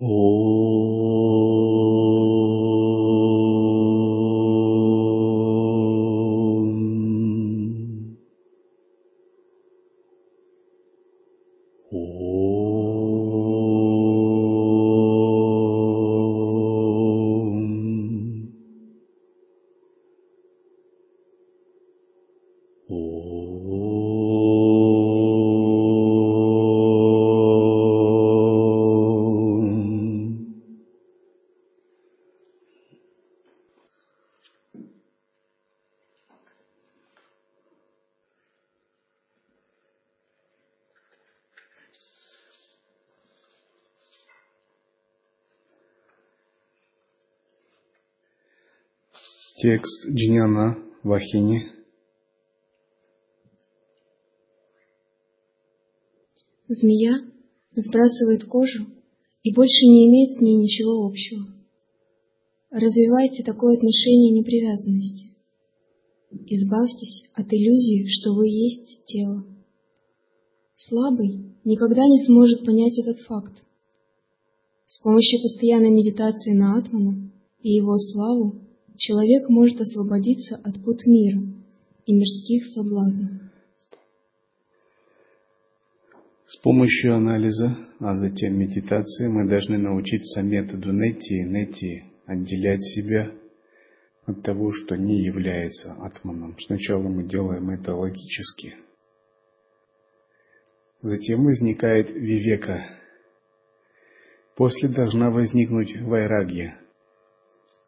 Oh. Текст Джняна Вахини. Змея сбрасывает кожу и больше не имеет с ней ничего общего. Развивайте такое отношение непривязанности. Избавьтесь от иллюзии, что вы есть тело. Слабый никогда не сможет понять этот факт. С помощью постоянной медитации на Атмана и его славу человек может освободиться от пут мира и мирских соблазнов. С помощью анализа, а затем медитации мы должны научиться методу нети нети отделять себя от того, что не является атманом. Сначала мы делаем это логически. Затем возникает вивека. После должна возникнуть вайрагья,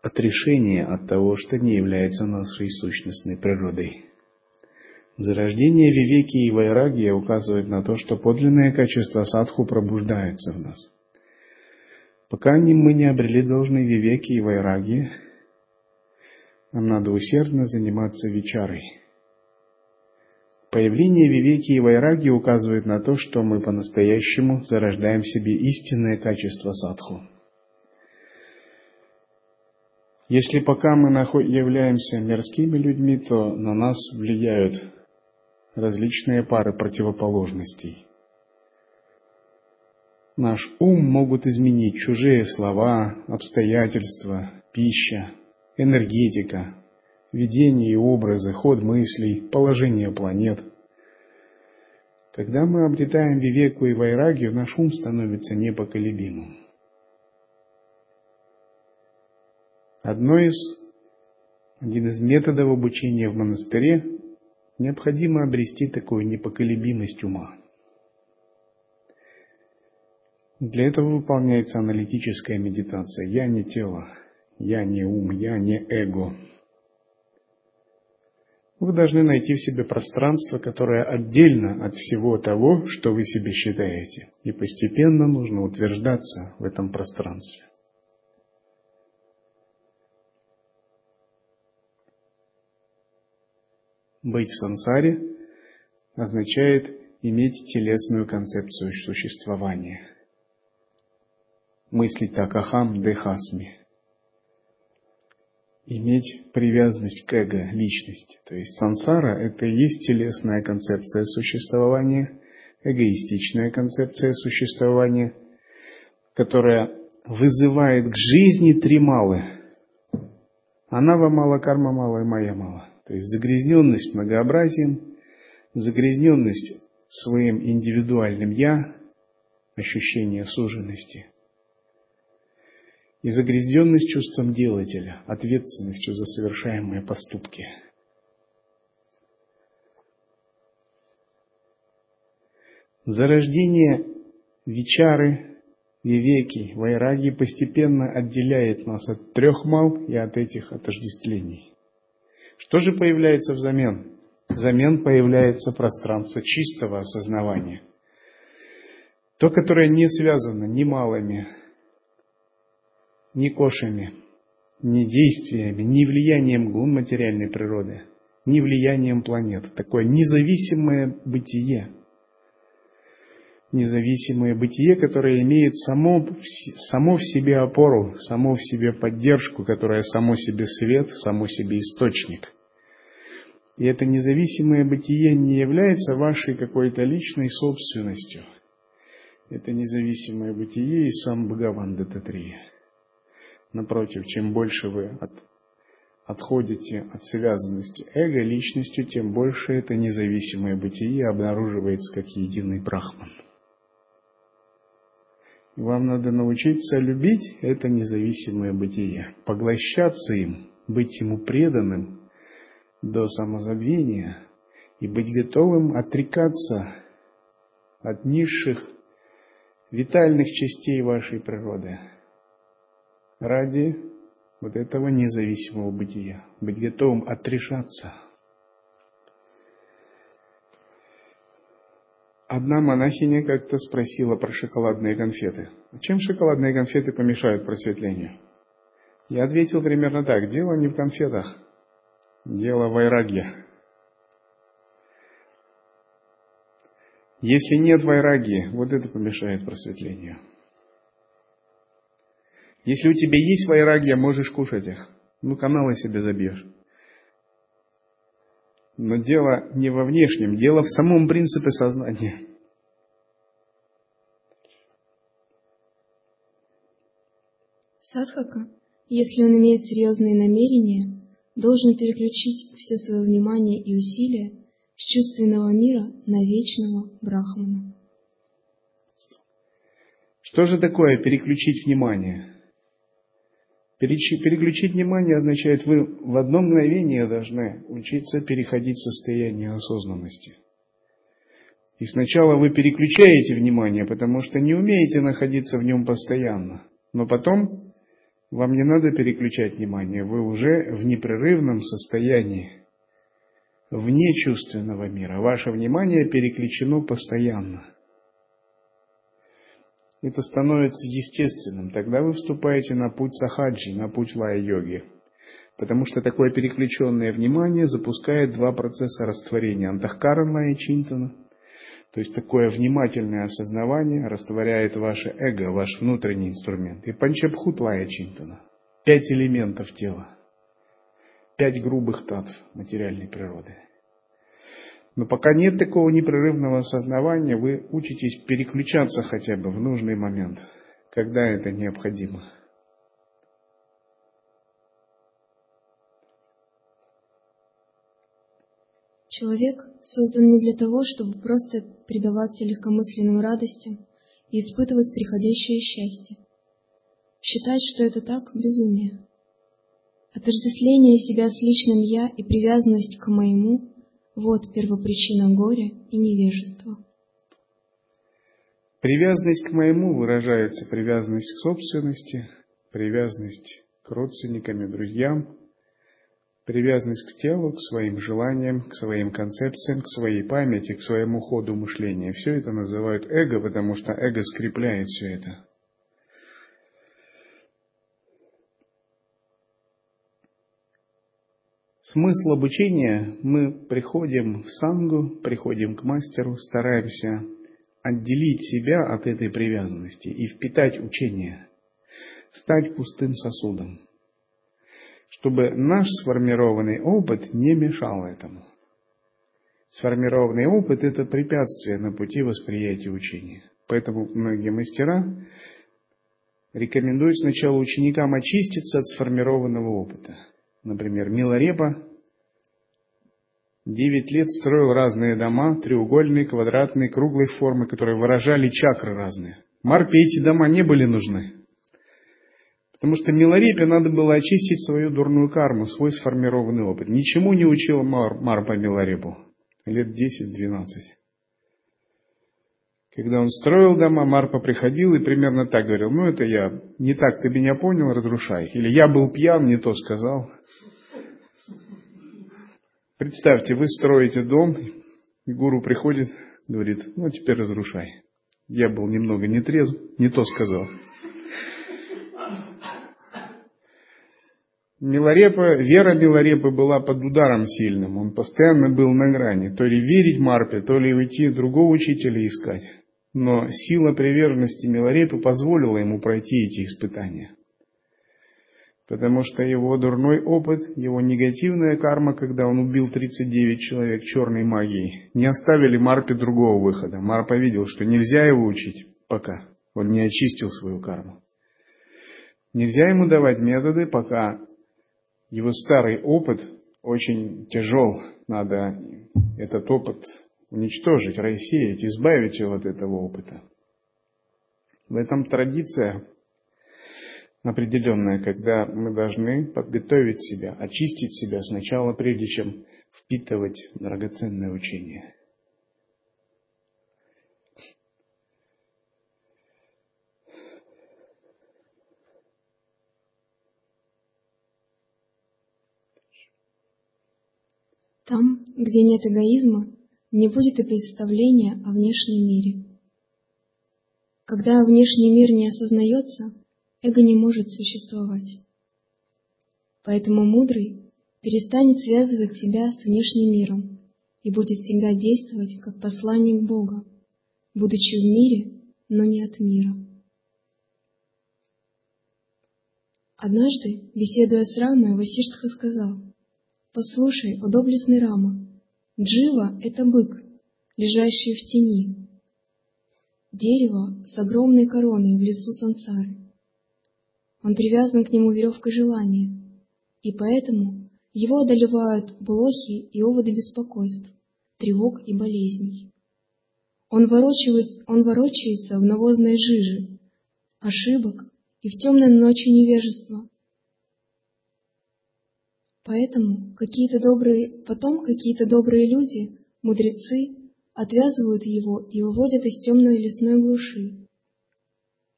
отрешение от того, что не является нашей сущностной природой. Зарождение Вивеки и Вайрагия указывает на то, что подлинные качества садху пробуждаются в нас. Пока мы не обрели должной Вивеки и Вайрагии, нам надо усердно заниматься вечарой. Появление Вивеки и Вайраги указывает на то, что мы по-настоящему зарождаем в себе истинное качество садху. Если пока мы являемся мирскими людьми, то на нас влияют различные пары противоположностей. Наш ум могут изменить чужие слова, обстоятельства, пища, энергетика, видение и образы, ход мыслей, положение планет. Когда мы обретаем вивеку и вайрагию, наш ум становится непоколебимым. Одно из, один из методов обучения в монастыре необходимо обрести такую непоколебимость ума. Для этого выполняется аналитическая медитация. Я не тело, я не ум, я не эго. Вы должны найти в себе пространство, которое отдельно от всего того, что вы себе считаете. И постепенно нужно утверждаться в этом пространстве. Быть в сансаре означает иметь телесную концепцию существования. Мыслить так ахам дехасми. Иметь привязанность к эго, личности. То есть сансара – это и есть телесная концепция существования, эгоистичная концепция существования, которая вызывает к жизни три малы. Она вам мало, карма мало и моя мало. То есть загрязненность многообразием, загрязненность своим индивидуальным «я», ощущение суженности, и загрязненность чувством делателя, ответственностью за совершаемые поступки. Зарождение Вичары, Вивеки, Вайраги постепенно отделяет нас от трех мал и от этих отождествлений. Что же появляется взамен? Взамен появляется пространство чистого осознавания. То, которое не связано ни малыми, ни кошами, ни действиями, ни влиянием гун материальной природы, ни влиянием планет. Такое независимое бытие. Независимое бытие, которое имеет само, само в себе опору, само в себе поддержку, которое само себе свет, само себе источник – и это независимое бытие не является вашей какой-то личной собственностью. это независимое бытие и сам Бхагаван Дататрия. Напротив, чем больше вы от, отходите от связанности эго личностью, тем больше это независимое бытие обнаруживается как единый брахман. Вам надо научиться любить это независимое бытие, поглощаться им, быть ему преданным до самозабвения и быть готовым отрекаться от низших витальных частей вашей природы ради вот этого независимого бытия, быть готовым отрешаться. Одна монахиня как-то спросила про шоколадные конфеты. Чем шоколадные конфеты помешают просветлению? Я ответил примерно так. Дело не в конфетах. Дело в айраге. Если нет вайраги, вот это помешает просветлению. Если у тебя есть вайрагия, можешь кушать их. Ну, каналы себе забьешь. Но дело не во внешнем, дело в самом принципе сознания. Садхака, если он имеет серьезные намерения, должен переключить все свое внимание и усилия с чувственного мира на вечного Брахмана. Что же такое переключить внимание? Переключить внимание означает, вы в одно мгновение должны учиться переходить в состояние осознанности. И сначала вы переключаете внимание, потому что не умеете находиться в нем постоянно. Но потом вам не надо переключать внимание, вы уже в непрерывном состоянии вне чувственного мира. Ваше внимание переключено постоянно. Это становится естественным. Тогда вы вступаете на путь сахаджи, на путь лая-йоги. Потому что такое переключенное внимание запускает два процесса растворения. Антахкаран лая чинтана, то есть такое внимательное осознавание растворяет ваше эго, ваш внутренний инструмент. И панчабхут лая чинтана. Пять элементов тела пять грубых татв материальной природы. Но пока нет такого непрерывного осознавания, вы учитесь переключаться хотя бы в нужный момент, когда это необходимо. Человек создан не для того, чтобы просто предаваться легкомысленным радостям и испытывать приходящее счастье. Считать, что это так – безумие. Отождествление себя с личным «я» и привязанность к моему – вот первопричина горя и невежества. Привязанность к моему выражается привязанность к собственности, привязанность к родственникам и друзьям, привязанность к телу, к своим желаниям, к своим концепциям, к своей памяти, к своему ходу мышления. Все это называют эго, потому что эго скрепляет все это. Смысл обучения – мы приходим в сангу, приходим к мастеру, стараемся отделить себя от этой привязанности и впитать учение, стать пустым сосудом, чтобы наш сформированный опыт не мешал этому. Сформированный опыт – это препятствие на пути восприятия учения. Поэтому многие мастера рекомендуют сначала ученикам очиститься от сформированного опыта – Например, Миларепа девять лет строил разные дома, треугольные, квадратные, круглой формы, которые выражали чакры разные. Марпе эти дома не были нужны. Потому что Миларепе надо было очистить свою дурную карму, свой сформированный опыт. Ничему не учил Мар, Марпа Миларепу. Лет 10-12. Когда он строил дома, Марпа приходил и примерно так говорил, ну это я не так, ты меня понял, разрушай. Или я был пьян, не то сказал. Представьте, вы строите дом, и гуру приходит, говорит, ну теперь разрушай. Я был немного нетрезв, не то сказал. Милорепа, вера Милорепы была под ударом сильным. Он постоянно был на грани. То ли верить Марпе, то ли уйти другого учителя искать. Но сила приверженности Милорепы позволила ему пройти эти испытания. Потому что его дурной опыт, его негативная карма, когда он убил 39 человек черной магией, не оставили Марпе другого выхода. Марпа видел, что нельзя его учить. пока. Он не очистил свою карму. Нельзя ему давать методы, пока его старый опыт очень тяжел. Надо этот опыт уничтожить, рассеять, избавить его от этого опыта. В этом традиция определенная, когда мы должны подготовить себя, очистить себя сначала, прежде чем впитывать драгоценное учение. Там, где нет эгоизма, не будет и представления о внешнем мире. Когда внешний мир не осознается, эго не может существовать. Поэтому мудрый перестанет связывать себя с внешним миром и будет всегда действовать как посланник Бога, будучи в мире, но не от мира. Однажды, беседуя с Рамой, Васиштха сказал, «Послушай, о доблестный Рама, Джива — это бык, лежащий в тени, дерево с огромной короной в лесу сансары. Он привязан к нему веревкой желания, и поэтому его одолевают блохи и оводы беспокойств, тревог и болезней. Он, ворочается, он ворочается в навозной жиже, ошибок и в темной ночи невежества. Поэтому какие-то добрые, потом какие-то добрые люди, мудрецы, отвязывают его и выводят из темной лесной глуши.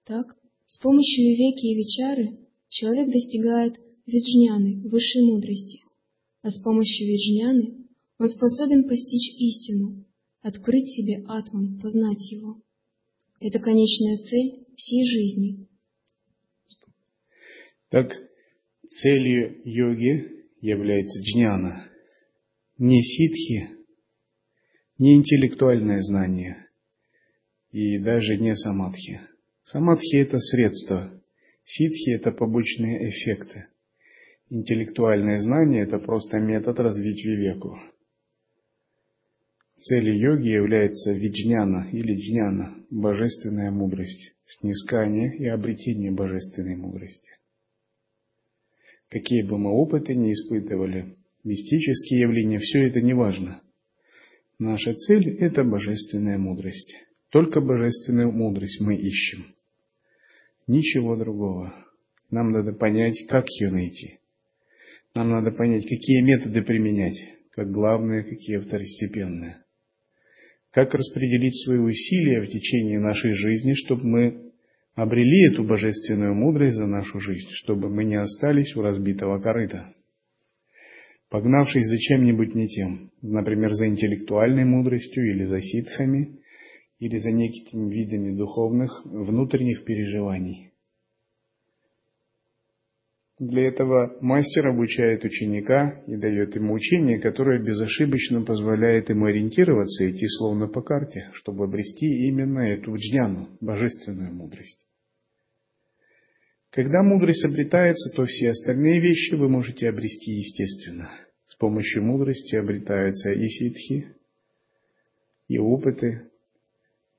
Так, с помощью веки и вечары человек достигает виджняны, высшей мудрости, а с помощью виджняны он способен постичь истину, открыть себе атман, познать его. Это конечная цель всей жизни. Так, целью йоги является джняна, не ситхи, не интеллектуальное знание и даже не самадхи. Самадхи – это средство, ситхи – это побочные эффекты. Интеллектуальное знание – это просто метод развить вивеку. Целью йоги является виджняна или джняна – божественная мудрость, снискание и обретение божественной мудрости. Какие бы мы опыты ни испытывали, мистические явления, все это не важно. Наша цель – это божественная мудрость. Только божественную мудрость мы ищем. Ничего другого. Нам надо понять, как ее найти. Нам надо понять, какие методы применять, как главные, какие второстепенные. Как распределить свои усилия в течение нашей жизни, чтобы мы обрели эту божественную мудрость за нашу жизнь, чтобы мы не остались у разбитого корыта погнавшись за чем-нибудь не тем, например, за интеллектуальной мудростью или за ситхами, или за некими видами духовных внутренних переживаний. Для этого мастер обучает ученика и дает ему учение, которое безошибочно позволяет ему ориентироваться и идти словно по карте, чтобы обрести именно эту джняну, божественную мудрость. Когда мудрость обретается, то все остальные вещи вы можете обрести естественно. С помощью мудрости обретаются и ситхи, и опыты.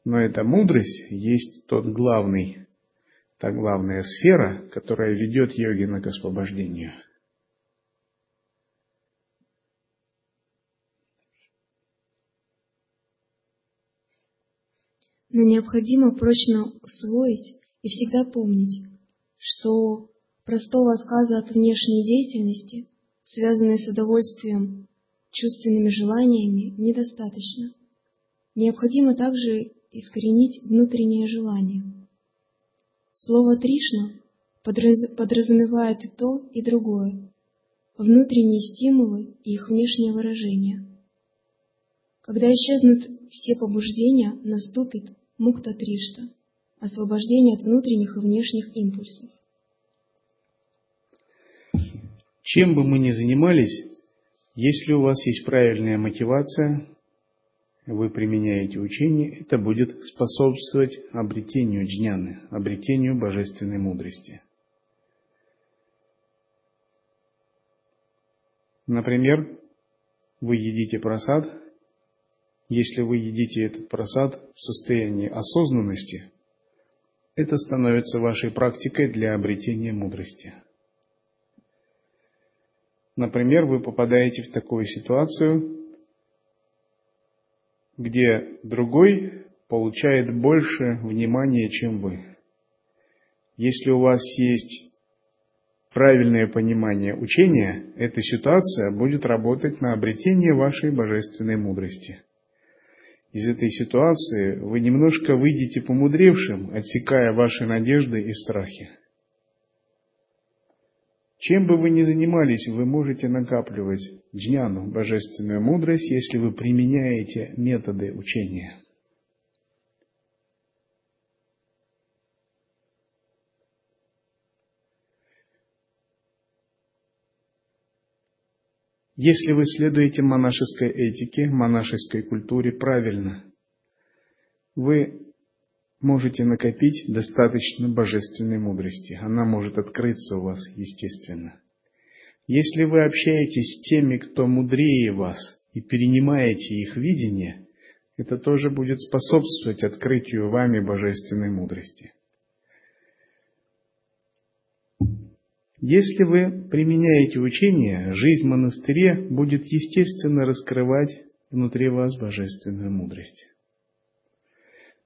Но эта мудрость есть тот главный, та главная сфера, которая ведет йогина к освобождению. Но необходимо прочно усвоить и всегда помнить, что простого отказа от внешней деятельности, связанной с удовольствием, чувственными желаниями, недостаточно. Необходимо также искоренить внутреннее желание. Слово «тришна» подразумевает и то, и другое, внутренние стимулы и их внешнее выражение. Когда исчезнут все побуждения, наступит мукта тришта – освобождение от внутренних и внешних импульсов. Чем бы мы ни занимались, если у вас есть правильная мотивация, вы применяете учение, это будет способствовать обретению джняны, обретению божественной мудрости. Например, вы едите просад. Если вы едите этот просад в состоянии осознанности, это становится вашей практикой для обретения мудрости. Например, вы попадаете в такую ситуацию, где другой получает больше внимания, чем вы. Если у вас есть правильное понимание учения, эта ситуация будет работать на обретение вашей божественной мудрости. Из этой ситуации вы немножко выйдете помудревшим, отсекая ваши надежды и страхи. Чем бы вы ни занимались, вы можете накапливать джняну, божественную мудрость, если вы применяете методы учения. Если вы следуете монашеской этике, монашеской культуре правильно, вы можете накопить достаточно божественной мудрости. Она может открыться у вас естественно. Если вы общаетесь с теми, кто мудрее вас, и перенимаете их видение, это тоже будет способствовать открытию вами божественной мудрости. Если вы применяете учение, жизнь в монастыре будет естественно раскрывать внутри вас божественную мудрость.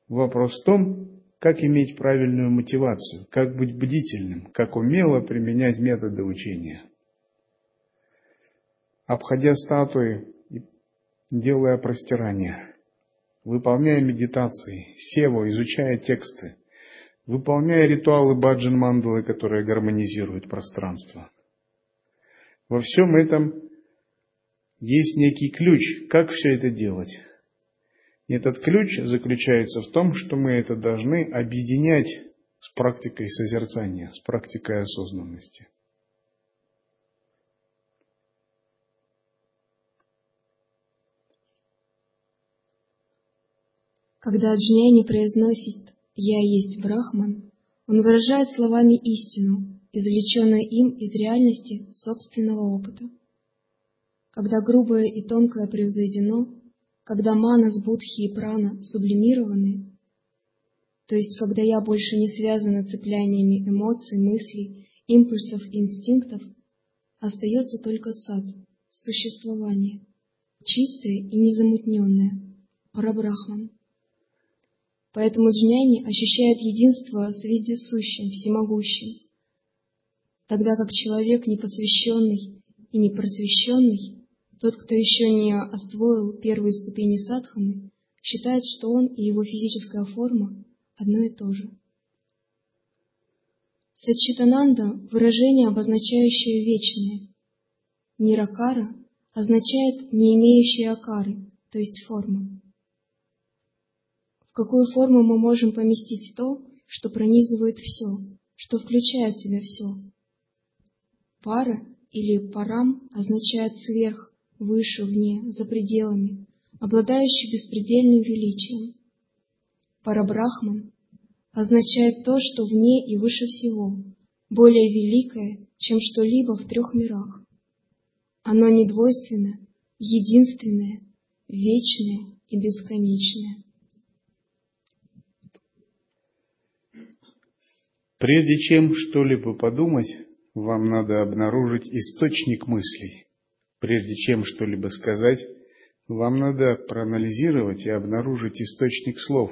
Вопрос в том, как иметь правильную мотивацию, как быть бдительным, как умело применять методы учения. Обходя статуи, делая простирание, выполняя медитации, сево, изучая тексты – выполняя ритуалы баджан-мандалы, которые гармонизируют пространство. Во всем этом есть некий ключ, как все это делать. И этот ключ заключается в том, что мы это должны объединять с практикой созерцания, с практикой осознанности. Когда джняни произносит «Я есть Брахман», он выражает словами истину, извлеченную им из реальности собственного опыта. Когда грубое и тонкое превзойдено, когда манас, будхи и прана сублимированы, то есть когда я больше не связана цепляниями эмоций, мыслей, импульсов инстинктов, остается только сад, существование, чистое и незамутненное, парабрахман. Поэтому джняни ощущает единство с вездесущим, всемогущим, тогда как человек непосвященный и непросвещенный, тот, кто еще не освоил первые ступени садханы, считает, что он и его физическая форма одно и то же. Сачитананда – выражение, обозначающее вечное. Ниракара означает не имеющие акары, то есть формы какую форму мы можем поместить то, что пронизывает все, что включает в себя все. Пара или парам означает сверх, выше, вне, за пределами, обладающий беспредельным величием. Парабрахман означает то, что вне и выше всего, более великое, чем что-либо в трех мирах. Оно недвойственное, единственное, вечное и бесконечное. Прежде чем что-либо подумать, вам надо обнаружить источник мыслей. Прежде чем что-либо сказать, вам надо проанализировать и обнаружить источник слов.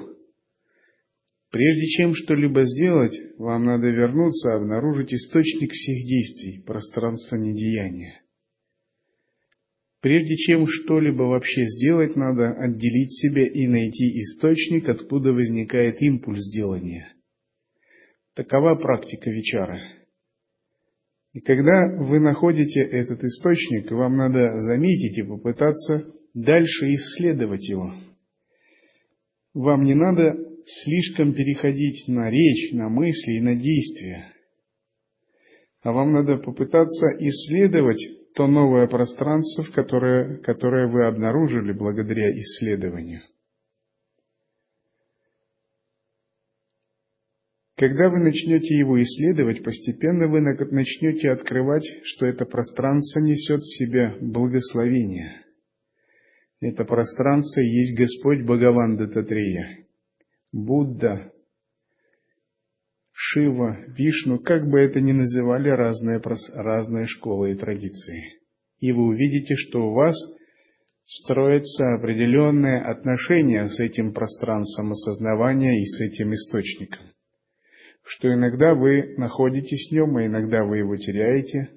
Прежде чем что-либо сделать, вам надо вернуться обнаружить источник всех действий, пространство недеяния. Прежде чем что-либо вообще сделать, надо отделить себя и найти источник, откуда возникает импульс делания – Такова практика вечара. И когда вы находите этот источник, вам надо заметить и попытаться дальше исследовать его. Вам не надо слишком переходить на речь, на мысли и на действия. А вам надо попытаться исследовать то новое пространство, которое, которое вы обнаружили благодаря исследованию. Когда вы начнете его исследовать, постепенно вы начнете открывать, что это пространство несет в себе благословение. Это пространство есть Господь Бхагаван Дататрея, Будда, Шива, Вишну, как бы это ни называли разные, разные школы и традиции. И вы увидите, что у вас строятся определенные отношения с этим пространством осознавания и с этим источником. Что иногда вы находитесь в нем, а иногда вы его теряете.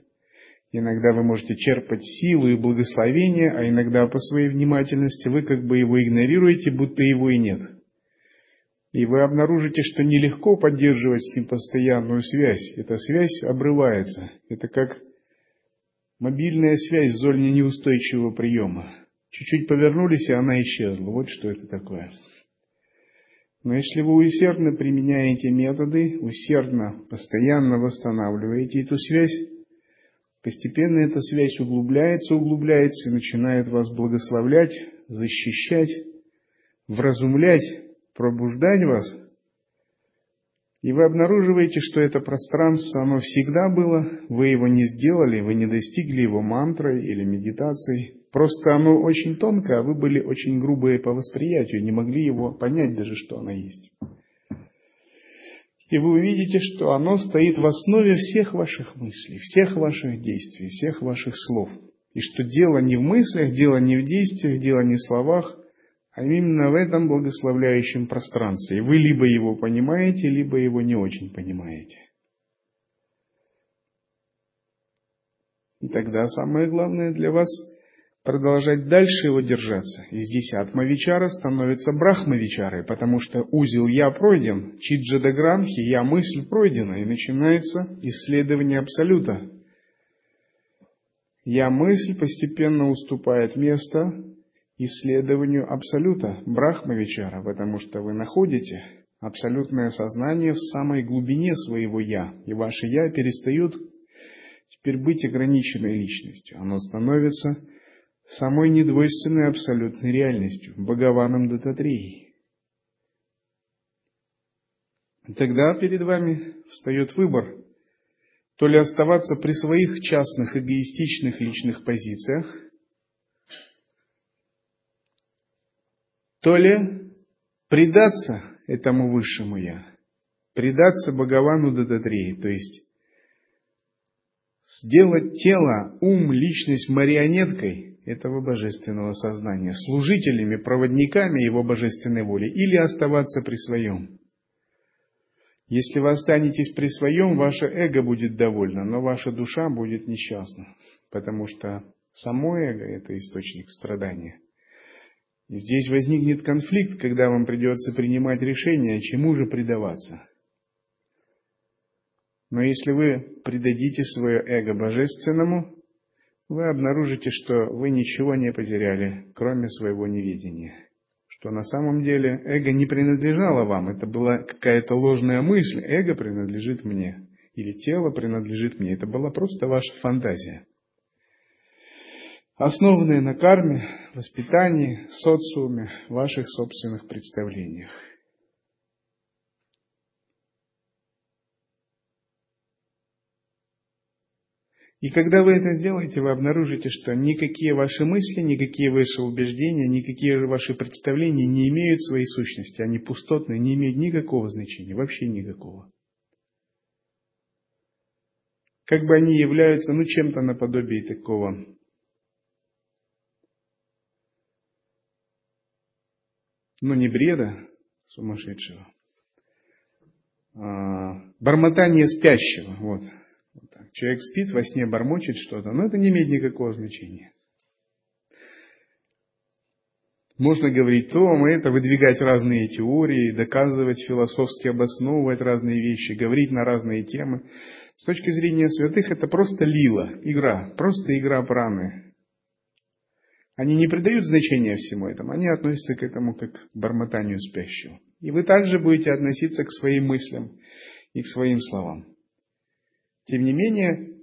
Иногда вы можете черпать силу и благословение, а иногда по своей внимательности вы как бы его игнорируете, будто его и нет – и вы обнаружите, что нелегко поддерживать с ним постоянную связь. Эта связь обрывается. Это как мобильная связь в зоне неустойчивого приема. Чуть-чуть повернулись, и она исчезла. Вот что это такое. Но если вы усердно применяете методы, усердно, постоянно восстанавливаете эту связь, постепенно эта связь углубляется, углубляется и начинает вас благословлять, защищать, вразумлять, пробуждать вас, и вы обнаруживаете, что это пространство, оно всегда было, вы его не сделали, вы не достигли его мантрой или медитацией. Просто оно очень тонкое, а вы были очень грубые по восприятию, не могли его понять даже, что оно есть. И вы увидите, что оно стоит в основе всех ваших мыслей, всех ваших действий, всех ваших слов. И что дело не в мыслях, дело не в действиях, дело не в словах, а именно в этом благословляющем пространстве. Вы либо его понимаете, либо его не очень понимаете. И тогда самое главное для вас продолжать дальше его держаться. И здесь атмавичара становится брахмавичарой, потому что узел «я» пройден, чиджадагранхи «я» мысль пройдена, и начинается исследование Абсолюта. «Я» мысль постепенно уступает место исследованию Абсолюта, Брахмавичара, потому что вы находите абсолютное сознание в самой глубине своего «я», и ваше «я» перестает теперь быть ограниченной личностью. Оно становится самой недвойственной абсолютной реальностью, Бхагаваном Дататреей. Тогда перед вами встает выбор, то ли оставаться при своих частных эгоистичных личных позициях – то ли предаться этому высшему Я, предаться Бхагавану Дадатри, то есть сделать тело, ум, личность марионеткой этого божественного сознания, служителями, проводниками его божественной воли, или оставаться при своем. Если вы останетесь при своем, ваше эго будет довольно, но ваша душа будет несчастна, потому что само эго – это источник страдания – и здесь возникнет конфликт, когда вам придется принимать решение, чему же предаваться. Но если вы предадите свое эго божественному, вы обнаружите, что вы ничего не потеряли, кроме своего неведения. Что на самом деле эго не принадлежало вам, это была какая-то ложная мысль, эго принадлежит мне, или тело принадлежит мне, это была просто ваша фантазия основанные на карме, воспитании, социуме, ваших собственных представлениях. И когда вы это сделаете, вы обнаружите, что никакие ваши мысли, никакие ваши убеждения, никакие ваши представления не имеют своей сущности. Они пустотные, не имеют никакого значения, вообще никакого. Как бы они являются, ну, чем-то наподобие такого но не бреда сумасшедшего, а бормотание спящего. Вот. вот так. Человек спит, во сне бормочет что-то, но это не имеет никакого значения. Можно говорить то, мы это, выдвигать разные теории, доказывать, философски обосновывать разные вещи, говорить на разные темы. С точки зрения святых это просто лила, игра, просто игра праны. Они не придают значения всему этому, они относятся к этому как к бормотанию спящего. И вы также будете относиться к своим мыслям и к своим словам. Тем не менее,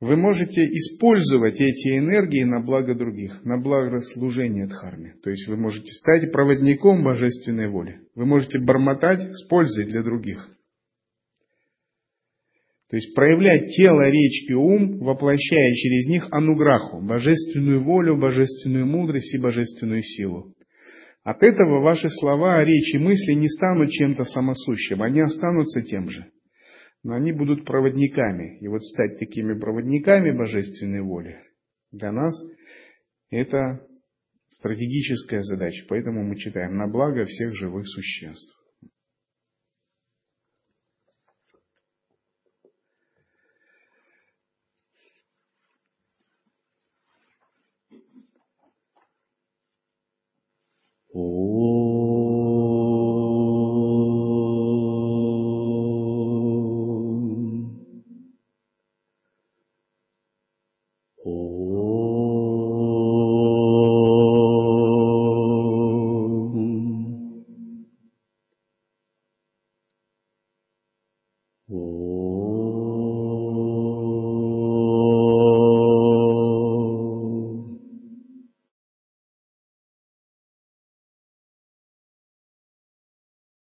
вы можете использовать эти энергии на благо других, на благо служения Дхарме. То есть вы можете стать проводником божественной воли. Вы можете бормотать с пользой для других. То есть проявлять тело, речь и ум, воплощая через них ануграху, божественную волю, божественную мудрость и божественную силу. От этого ваши слова, речи, мысли не станут чем-то самосущим, они останутся тем же. Но они будут проводниками. И вот стать такими проводниками божественной воли для нас это стратегическая задача. Поэтому мы читаем на благо всех живых существ.